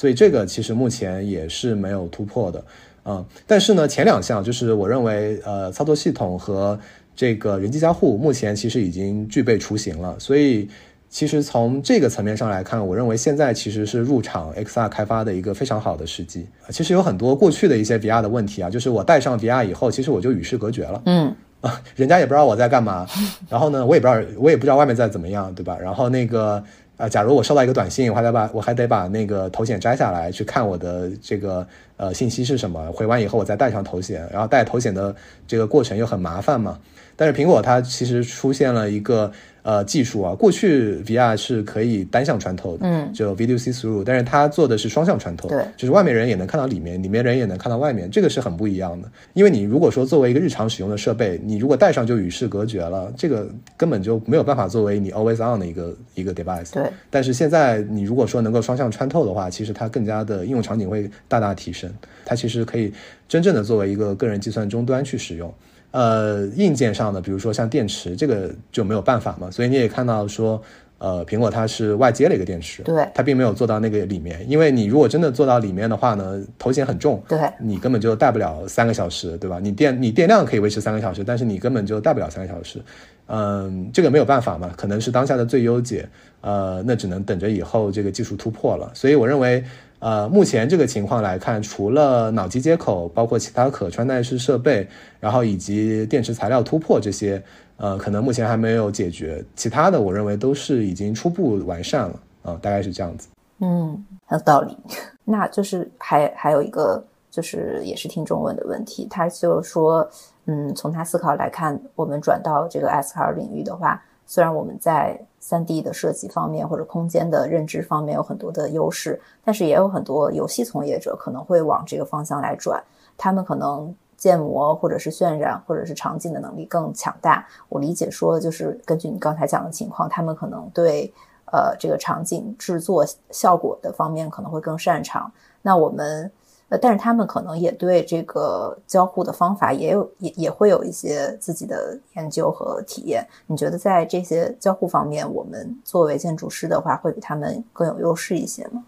所以这个其实目前也是没有突破的。嗯，但是呢，前两项就是我认为，呃，操作系统和这个人机交互目前其实已经具备雏形了，所以其实从这个层面上来看，我认为现在其实是入场 XR 开发的一个非常好的时机。其实有很多过去的一些 VR 的问题啊，就是我戴上 VR 以后，其实我就与世隔绝了，嗯啊，人家也不知道我在干嘛，然后呢，我也不知道，我也不知道外面在怎么样，对吧？然后那个。啊，假如我收到一个短信，我还得把我还得把那个头显摘下来，去看我的这个呃信息是什么，回完以后我再戴上头显，然后戴头显的这个过程又很麻烦嘛。但是苹果它其实出现了一个。呃，技术啊，过去 VR 是可以单向穿透的，嗯，就 Video See Through，但是它做的是双向穿透，对，就是外面人也能看到里面，里面人也能看到外面，这个是很不一样的。因为你如果说作为一个日常使用的设备，你如果戴上就与世隔绝了，这个根本就没有办法作为你 Always On 的一个一个 device。对，但是现在你如果说能够双向穿透的话，其实它更加的应用场景会大大提升，它其实可以真正的作为一个个人计算终端去使用。呃，硬件上的，比如说像电池，这个就没有办法嘛。所以你也看到说，呃，苹果它是外接了一个电池，对，它并没有做到那个里面。因为你如果真的做到里面的话呢，头显很重，对，你根本就带不了三个小时，对吧？你电你电量可以维持三个小时，但是你根本就带不了三个小时。嗯，这个没有办法嘛，可能是当下的最优解。呃，那只能等着以后这个技术突破了。所以我认为。呃，目前这个情况来看，除了脑机接口，包括其他可穿戴式设备，然后以及电池材料突破这些，呃，可能目前还没有解决。其他的，我认为都是已经初步完善了啊，大概是这样子。嗯，很有道理。那就是还还有一个，就是也是听众问的问题，他就说，嗯，从他思考来看，我们转到这个 SR 领域的话，虽然我们在三 D 的设计方面或者空间的认知方面有很多的优势，但是也有很多游戏从业者可能会往这个方向来转。他们可能建模或者是渲染或者是场景的能力更强大。我理解说，就是根据你刚才讲的情况，他们可能对呃这个场景制作效果的方面可能会更擅长。那我们。呃，但是他们可能也对这个交互的方法也有也也会有一些自己的研究和体验。你觉得在这些交互方面，我们作为建筑师的话，会比他们更有优势一些吗？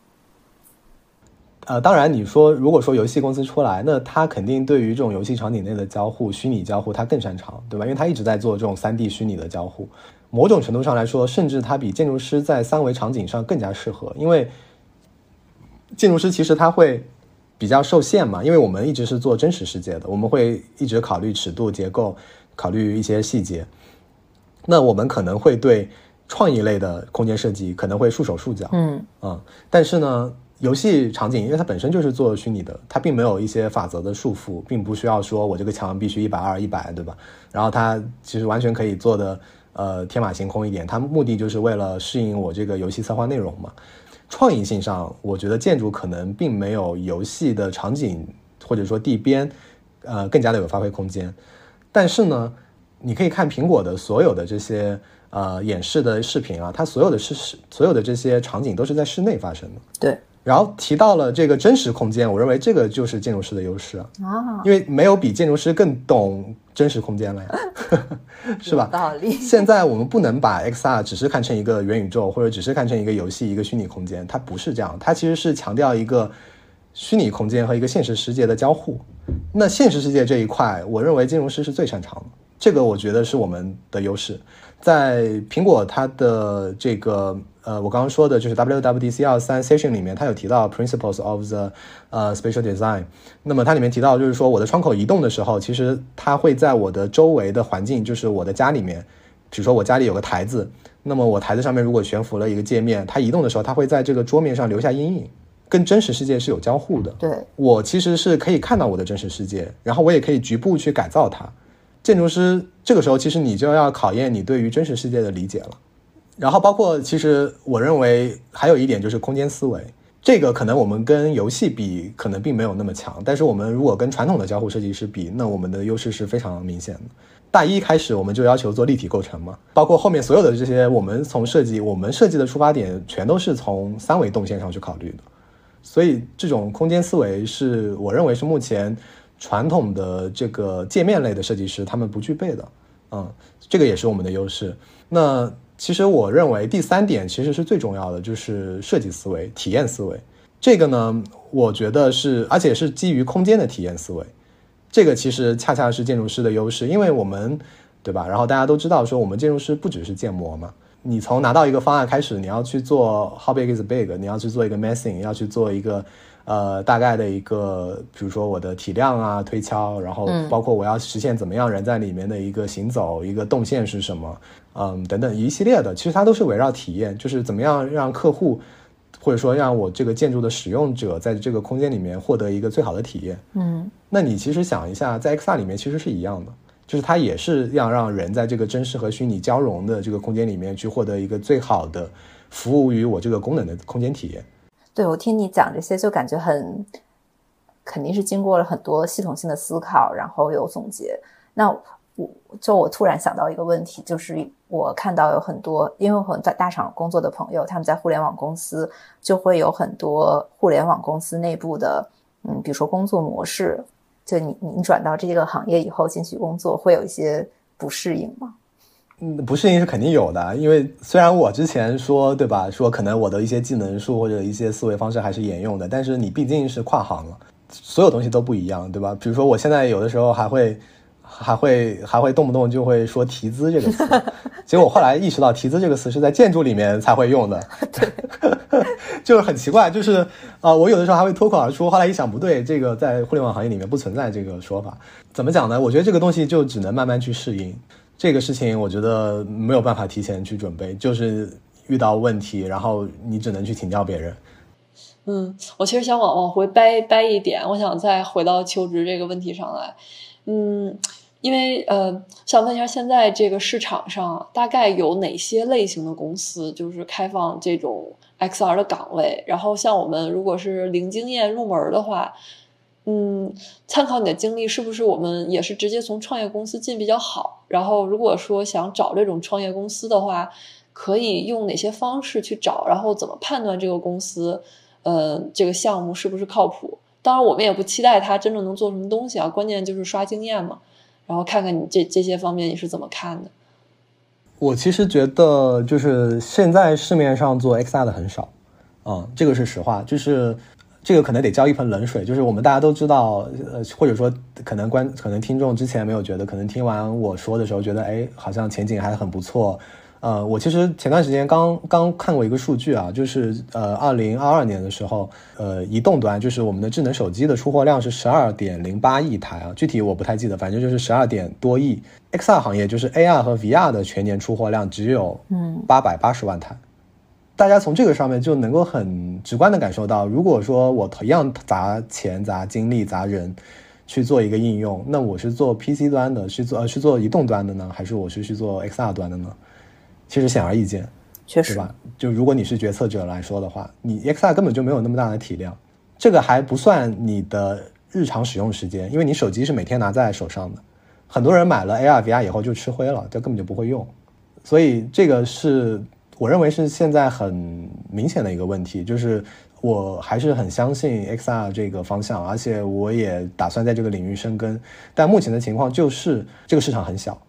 呃，当然，你说如果说游戏公司出来，那他肯定对于这种游戏场景内的交互、虚拟交互，他更擅长，对吧？因为他一直在做这种三 D 虚拟的交互。某种程度上来说，甚至他比建筑师在三维场景上更加适合，因为建筑师其实他会。比较受限嘛，因为我们一直是做真实世界的，我们会一直考虑尺度、结构，考虑一些细节。那我们可能会对创意类的空间设计可能会束手束脚，嗯嗯。但是呢，游戏场景因为它本身就是做虚拟的，它并没有一些法则的束缚，并不需要说我这个墙必须一百二、一百，对吧？然后它其实完全可以做的呃天马行空一点，它目的就是为了适应我这个游戏策划内容嘛。创意性上，我觉得建筑可能并没有游戏的场景或者说地边，呃，更加的有发挥空间。但是呢，你可以看苹果的所有的这些呃演示的视频啊，它所有的是室，所有的这些场景都是在室内发生的。对。然后提到了这个真实空间，我认为这个就是建筑师的优势啊，因为没有比建筑师更懂真实空间了呀，是吧？道理。现在我们不能把 XR 只是看成一个元宇宙，或者只是看成一个游戏、一个虚拟空间，它不是这样，它其实是强调一个虚拟空间和一个现实世界的交互。那现实世界这一块，我认为金融师是最擅长的，这个我觉得是我们的优势。在苹果它的这个呃，我刚刚说的就是 WWDC 二三 session 里面，它有提到 principles of the 呃 spatial design。那么它里面提到就是说，我的窗口移动的时候，其实它会在我的周围的环境，就是我的家里面，比如说我家里有个台子，那么我台子上面如果悬浮了一个界面，它移动的时候，它会在这个桌面上留下阴影，跟真实世界是有交互的。对，我其实是可以看到我的真实世界，然后我也可以局部去改造它。建筑师这个时候，其实你就要考验你对于真实世界的理解了。然后包括，其实我认为还有一点就是空间思维，这个可能我们跟游戏比，可能并没有那么强。但是我们如果跟传统的交互设计师比，那我们的优势是非常明显的。大一开始我们就要求做立体构成嘛，包括后面所有的这些，我们从设计，我们设计的出发点全都是从三维动线上去考虑的。所以这种空间思维是我认为是目前。传统的这个界面类的设计师，他们不具备的，嗯，这个也是我们的优势。那其实我认为第三点其实是最重要的，就是设计思维、体验思维。这个呢，我觉得是，而且是基于空间的体验思维。这个其实恰恰是建筑师的优势，因为我们，对吧？然后大家都知道说，我们建筑师不只是建模嘛，你从拿到一个方案开始，你要去做 how big is big，你要去做一个 messing，要去做一个。呃，大概的一个，比如说我的体量啊，推敲，然后包括我要实现怎么样人在里面的一个行走，一个动线是什么，嗯，等等一系列的，其实它都是围绕体验，就是怎么样让客户或者说让我这个建筑的使用者在这个空间里面获得一个最好的体验。嗯，那你其实想一下，在 XR 里面其实是一样的，就是它也是要让人在这个真实和虚拟交融的这个空间里面去获得一个最好的服务于我这个功能的空间体验。对，我听你讲这些，就感觉很肯定是经过了很多系统性的思考，然后有总结。那我就我突然想到一个问题，就是我看到有很多，因为我在大厂工作的朋友，他们在互联网公司就会有很多互联网公司内部的，嗯，比如说工作模式，就你你转到这个行业以后进去工作，会有一些不适应吗？嗯，不适应是肯定有的，因为虽然我之前说，对吧？说可能我的一些技能树或者一些思维方式还是沿用的，但是你毕竟是跨行了，所有东西都不一样，对吧？比如说我现在有的时候还会，还会，还会动不动就会说提资这个词，结果我后来意识到提资这个词是在建筑里面才会用的，对就是很奇怪，就是啊，我有的时候还会脱口而出，后来一想不对，这个在互联网行业里面不存在这个说法，怎么讲呢？我觉得这个东西就只能慢慢去适应。这个事情我觉得没有办法提前去准备，就是遇到问题，然后你只能去请教别人。嗯，我其实想往往回掰掰一点，我想再回到求职这个问题上来。嗯，因为呃，想问一下，现在这个市场上大概有哪些类型的公司就是开放这种 XR 的岗位？然后像我们如果是零经验入门的话。嗯，参考你的经历，是不是我们也是直接从创业公司进比较好？然后如果说想找这种创业公司的话，可以用哪些方式去找？然后怎么判断这个公司，呃，这个项目是不是靠谱？当然，我们也不期待他真正能做什么东西啊，关键就是刷经验嘛。然后看看你这这些方面你是怎么看的？我其实觉得，就是现在市面上做 XR 的很少，嗯，这个是实话，就是。这个可能得浇一盆冷水，就是我们大家都知道，呃，或者说可能观可能听众之前没有觉得，可能听完我说的时候觉得，哎，好像前景还很不错。呃，我其实前段时间刚刚看过一个数据啊，就是呃，二零二二年的时候，呃，移动端就是我们的智能手机的出货量是十二点零八亿台啊，具体我不太记得，反正就是十二点多亿。XR 行业就是 AR 和 VR 的全年出货量只有嗯八百八十万台。大家从这个上面就能够很直观的感受到，如果说我同样砸钱、砸精力、砸人去做一个应用，那我是做 PC 端的，是做呃是做移动端的呢，还是我是去做 XR 端的呢？其实显而易见，确实吧？就如果你是决策者来说的话，你 XR 根本就没有那么大的体量，这个还不算你的日常使用时间，因为你手机是每天拿在手上的，很多人买了 AR、VR 以后就吃灰了，就根本就不会用，所以这个是。我认为是现在很明显的一个问题，就是我还是很相信 XR 这个方向，而且我也打算在这个领域深耕。但目前的情况就是这个市场很小，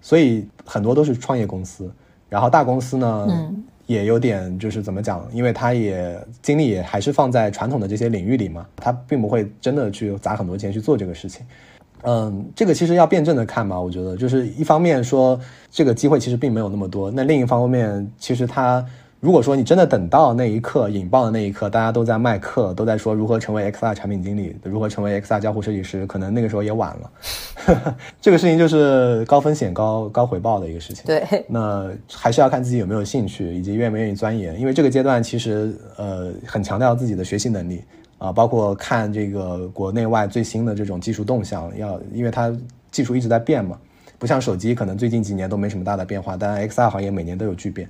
所以很多都是创业公司，然后大公司呢，也有点就是怎么讲，因为他也精力也还是放在传统的这些领域里嘛，他并不会真的去砸很多钱去做这个事情。嗯，这个其实要辩证的看吧，我觉得就是一方面说这个机会其实并没有那么多，那另一方面其实他。如果说你真的等到那一刻引爆的那一刻，大家都在卖课，都在说如何成为 XR 产品经理，如何成为 XR 交互设计师，可能那个时候也晚了。这个事情就是高风险高高回报的一个事情。对，那还是要看自己有没有兴趣，以及愿不愿意钻研。因为这个阶段其实呃很强调自己的学习能力啊，包括看这个国内外最新的这种技术动向，要因为它技术一直在变嘛，不像手机可能最近几年都没什么大的变化，但 XR 行业每年都有巨变。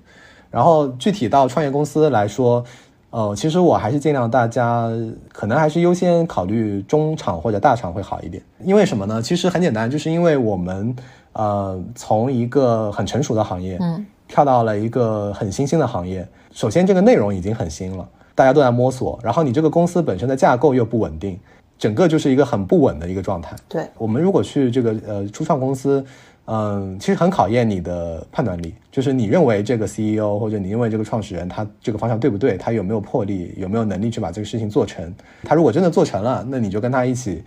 然后具体到创业公司来说，呃，其实我还是尽量大家可能还是优先考虑中厂或者大厂会好一点。因为什么呢？其实很简单，就是因为我们呃从一个很成熟的行业，嗯，跳到了一个很新兴的行业。首先，这个内容已经很新了，大家都在摸索。然后你这个公司本身的架构又不稳定，整个就是一个很不稳的一个状态。对我们如果去这个呃初创公司。嗯，其实很考验你的判断力，就是你认为这个 CEO 或者你认为这个创始人他这个方向对不对，他有没有魄力，有没有能力去把这个事情做成。他如果真的做成了，那你就跟他一起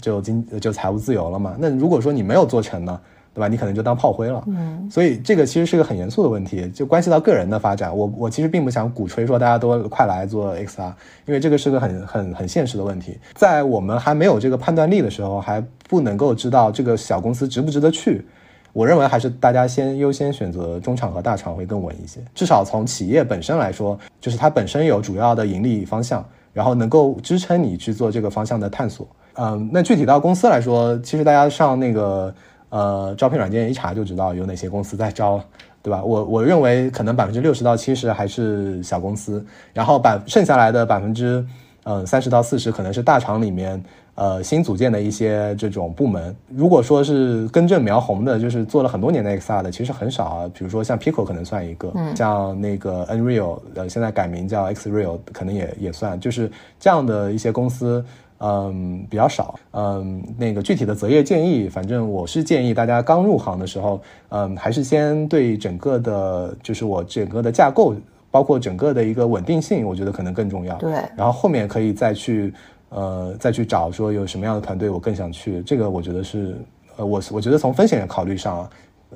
就经就财务自由了嘛。那如果说你没有做成呢？对吧？你可能就当炮灰了。嗯，所以这个其实是个很严肃的问题，就关系到个人的发展。我我其实并不想鼓吹说大家都快来做 XR，因为这个是个很很很现实的问题。在我们还没有这个判断力的时候，还不能够知道这个小公司值不值得去。我认为还是大家先优先选择中厂和大厂会更稳一些。至少从企业本身来说，就是它本身有主要的盈利方向，然后能够支撑你去做这个方向的探索。嗯，那具体到公司来说，其实大家上那个。呃，招聘软件一查就知道有哪些公司在招，对吧？我我认为可能百分之六十到七十还是小公司，然后百剩下来的百分之嗯三十到四十可能是大厂里面呃新组建的一些这种部门。如果说是根正苗红的，就是做了很多年的 XR 的，其实很少啊。比如说像 Pico 可能算一个，像那个 Nreal，呃现在改名叫 Xreal 可能也也算，就是这样的一些公司。嗯，比较少。嗯，那个具体的择业建议，反正我是建议大家刚入行的时候，嗯，还是先对整个的，就是我整个的架构，包括整个的一个稳定性，我觉得可能更重要。对。然后后面可以再去，呃，再去找说有什么样的团队我更想去。这个我觉得是，呃，我我觉得从风险考虑上，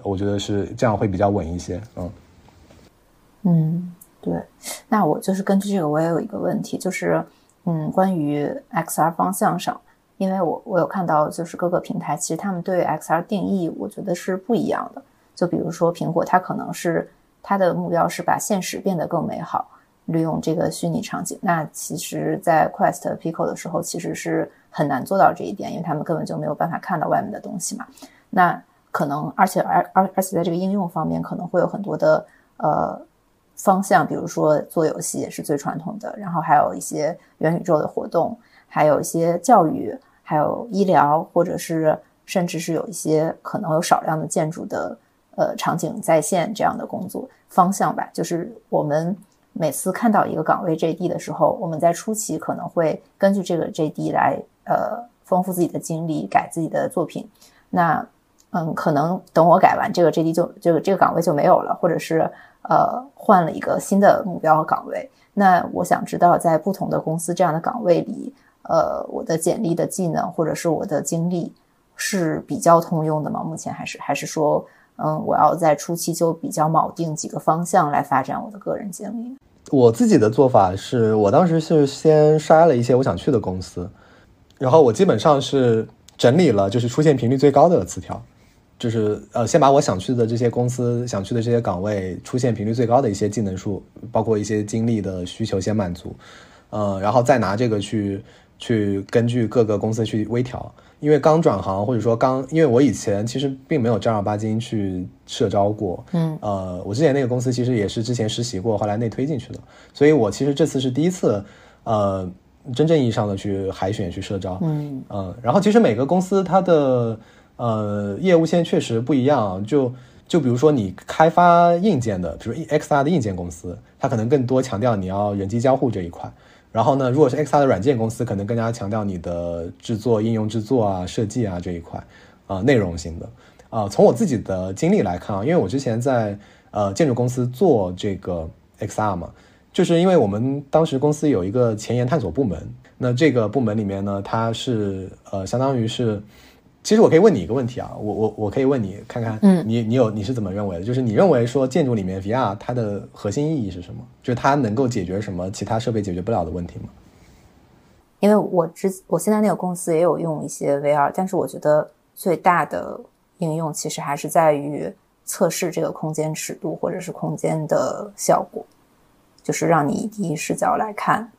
我觉得是这样会比较稳一些。嗯。嗯，对。那我就是根据这个，我也有一个问题，就是。嗯，关于 XR 方向上，因为我我有看到，就是各个平台其实他们对 XR 定义，我觉得是不一样的。就比如说苹果，它可能是它的目标是把现实变得更美好，利用这个虚拟场景。那其实，在 Quest、Pico 的时候，其实是很难做到这一点，因为他们根本就没有办法看到外面的东西嘛。那可能，而且而而而且在这个应用方面，可能会有很多的呃。方向，比如说做游戏也是最传统的，然后还有一些元宇宙的活动，还有一些教育，还有医疗，或者是甚至是有一些可能有少量的建筑的呃场景在线这样的工作方向吧。就是我们每次看到一个岗位 JD 的时候，我们在初期可能会根据这个 JD 来呃丰富自己的经历，改自己的作品。那嗯，可能等我改完这个 JD 就这个这个岗位就没有了，或者是。呃，换了一个新的目标和岗位。那我想知道，在不同的公司这样的岗位里，呃，我的简历的技能或者是我的经历是比较通用的吗？目前还是还是说，嗯，我要在初期就比较铆定几个方向来发展我的个人经历。我自己的做法是我当时是先筛了一些我想去的公司，然后我基本上是整理了就是出现频率最高的词条。就是呃，先把我想去的这些公司、想去的这些岗位出现频率最高的一些技能数，包括一些经历的需求先满足，呃，然后再拿这个去去根据各个公司去微调。因为刚转行或者说刚，因为我以前其实并没有正儿八经去社招过，嗯，呃，我之前那个公司其实也是之前实习过，后来内推进去的，所以我其实这次是第一次，呃，真正意义上的去海选去社招，嗯嗯，然后其实每个公司它的。呃，业务线确实不一样。就就比如说你开发硬件的，比如 XR 的硬件公司，它可能更多强调你要人机交互这一块。然后呢，如果是 XR 的软件公司，可能更加强调你的制作、应用制作啊、设计啊这一块，啊，内容型的。啊，从我自己的经历来看啊，因为我之前在呃建筑公司做这个 XR 嘛，就是因为我们当时公司有一个前沿探索部门，那这个部门里面呢，它是呃相当于是。其实我可以问你一个问题啊，我我我可以问你看看，嗯你你有你是怎么认为的？就是你认为说建筑里面 VR 它的核心意义是什么？就是它能够解决什么其他设备解决不了的问题吗？因为我之我现在那个公司也有用一些 VR，但是我觉得最大的应用其实还是在于测试这个空间尺度或者是空间的效果，就是让你以第一视角来看。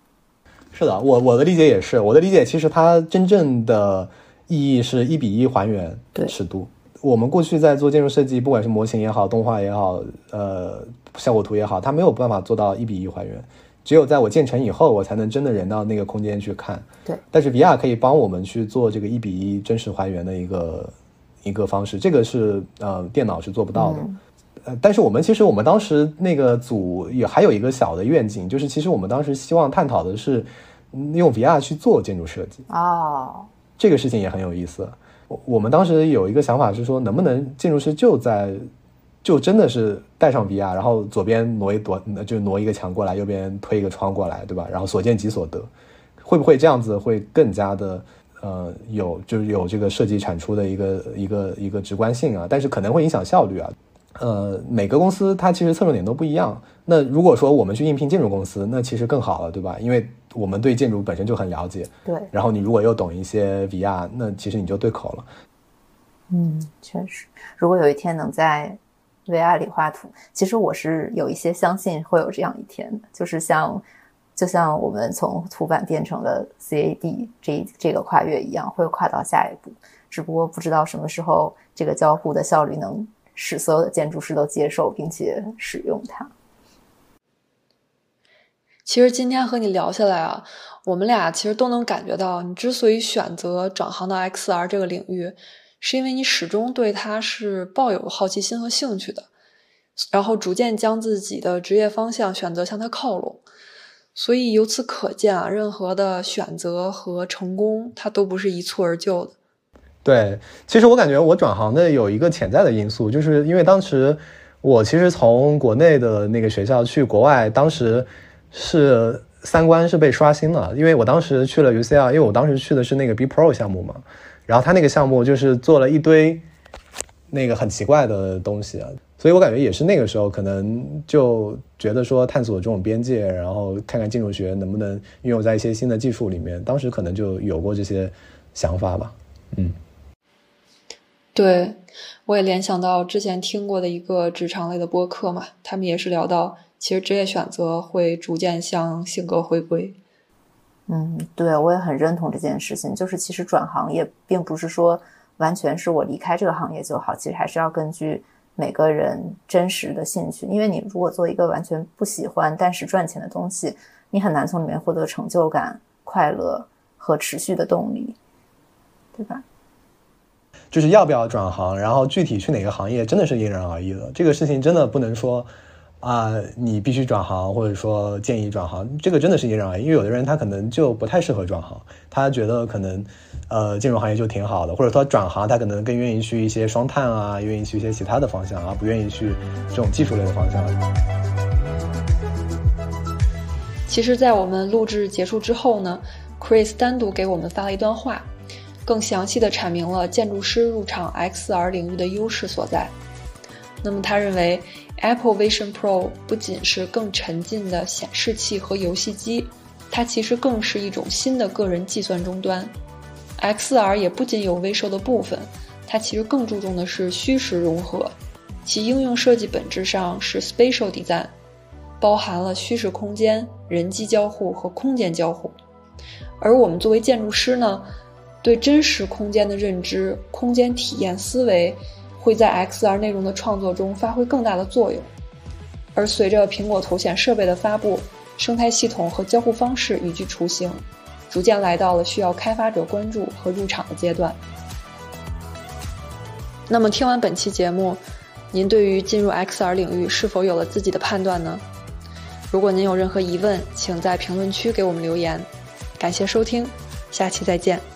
是的，我我的理解也是，我的理解其实它真正的意义是一比一还原对尺度。我们过去在做建筑设计，不管是模型也好，动画也好，呃，效果图也好，它没有办法做到一比一还原。只有在我建成以后，我才能真的人到那个空间去看。对，但是 VR 可以帮我们去做这个一比一真实还原的一个一个方式，这个是呃电脑是做不到的。嗯呃，但是我们其实我们当时那个组也还有一个小的愿景，就是其实我们当时希望探讨的是嗯用 VR 去做建筑设计，哦，这个事情也很有意思。我我们当时有一个想法是说，能不能建筑师就在就真的是带上 VR，然后左边挪一挪，就挪一个墙过来，右边推一个窗过来，对吧？然后所见即所得，会不会这样子会更加的呃有就是有这个设计产出的一个一个一个直观性啊？但是可能会影响效率啊。呃，每个公司它其实侧重点都不一样。那如果说我们去应聘建筑公司，那其实更好了，对吧？因为我们对建筑本身就很了解，对，然后你如果又懂一些 VR，那其实你就对口了。嗯，确实，如果有一天能在 VR 里画图，其实我是有一些相信会有这样一天的，就是像就像我们从图板变成了 CAD 这这个跨越一样，会跨到下一步。只不过不知道什么时候这个交互的效率能使所有的建筑师都接受并且使用它。其实今天和你聊下来啊，我们俩其实都能感觉到，你之所以选择转行到 XR 这个领域，是因为你始终对它是抱有好奇心和兴趣的，然后逐渐将自己的职业方向选择向它靠拢。所以由此可见啊，任何的选择和成功，它都不是一蹴而就的。对，其实我感觉我转行的有一个潜在的因素，就是因为当时我其实从国内的那个学校去国外，当时是三观是被刷新了，因为我当时去了 UCL，因为我当时去的是那个 B Pro 项目嘛，然后他那个项目就是做了一堆那个很奇怪的东西啊，所以我感觉也是那个时候可能就觉得说探索这种边界，然后看看建筑学能不能运用在一些新的技术里面，当时可能就有过这些想法吧，嗯。对，我也联想到之前听过的一个职场类的播客嘛，他们也是聊到，其实职业选择会逐渐向性格回归。嗯，对，我也很认同这件事情。就是其实转行业并不是说完全是我离开这个行业就好，其实还是要根据每个人真实的兴趣。因为你如果做一个完全不喜欢但是赚钱的东西，你很难从里面获得成就感、快乐和持续的动力，对吧？就是要不要转行，然后具体去哪个行业，真的是因人而异的。这个事情真的不能说啊、你必须转行，或者说建议转行，这个真的是因人而异。因为有的人他可能就不太适合转行，他觉得可能呃金融行业就挺好的，或者说转行他可能更愿意去一些双碳啊，愿意去一些其他的方向啊，不愿意去这种技术类的方向。其实，在我们录制结束之后呢，Chris 单独给我们发了一段话，更详细的阐明了建筑师入场 XR 领域的优势所在。那么，他认为 Apple Vision Pro 不仅是更沉浸的显示器和游戏机，它其实更是一种新的个人计算终端。XR 也不仅有微售的部分，它其实更注重的是虚实融合，其应用设计本质上是 spatial design，包含了虚实空间、人机交互和空间交互。而我们作为建筑师呢，对真实空间的认知、空间体验思维，会在 XR 内容的创作中发挥更大的作用。而随着苹果头显设备的发布，生态系统和交互方式已具雏形，逐渐来到了需要开发者关注和入场的阶段。那么，听完本期节目，您对于进入 XR 领域是否有了自己的判断呢？如果您有任何疑问，请在评论区给我们留言。感谢收听，下期再见。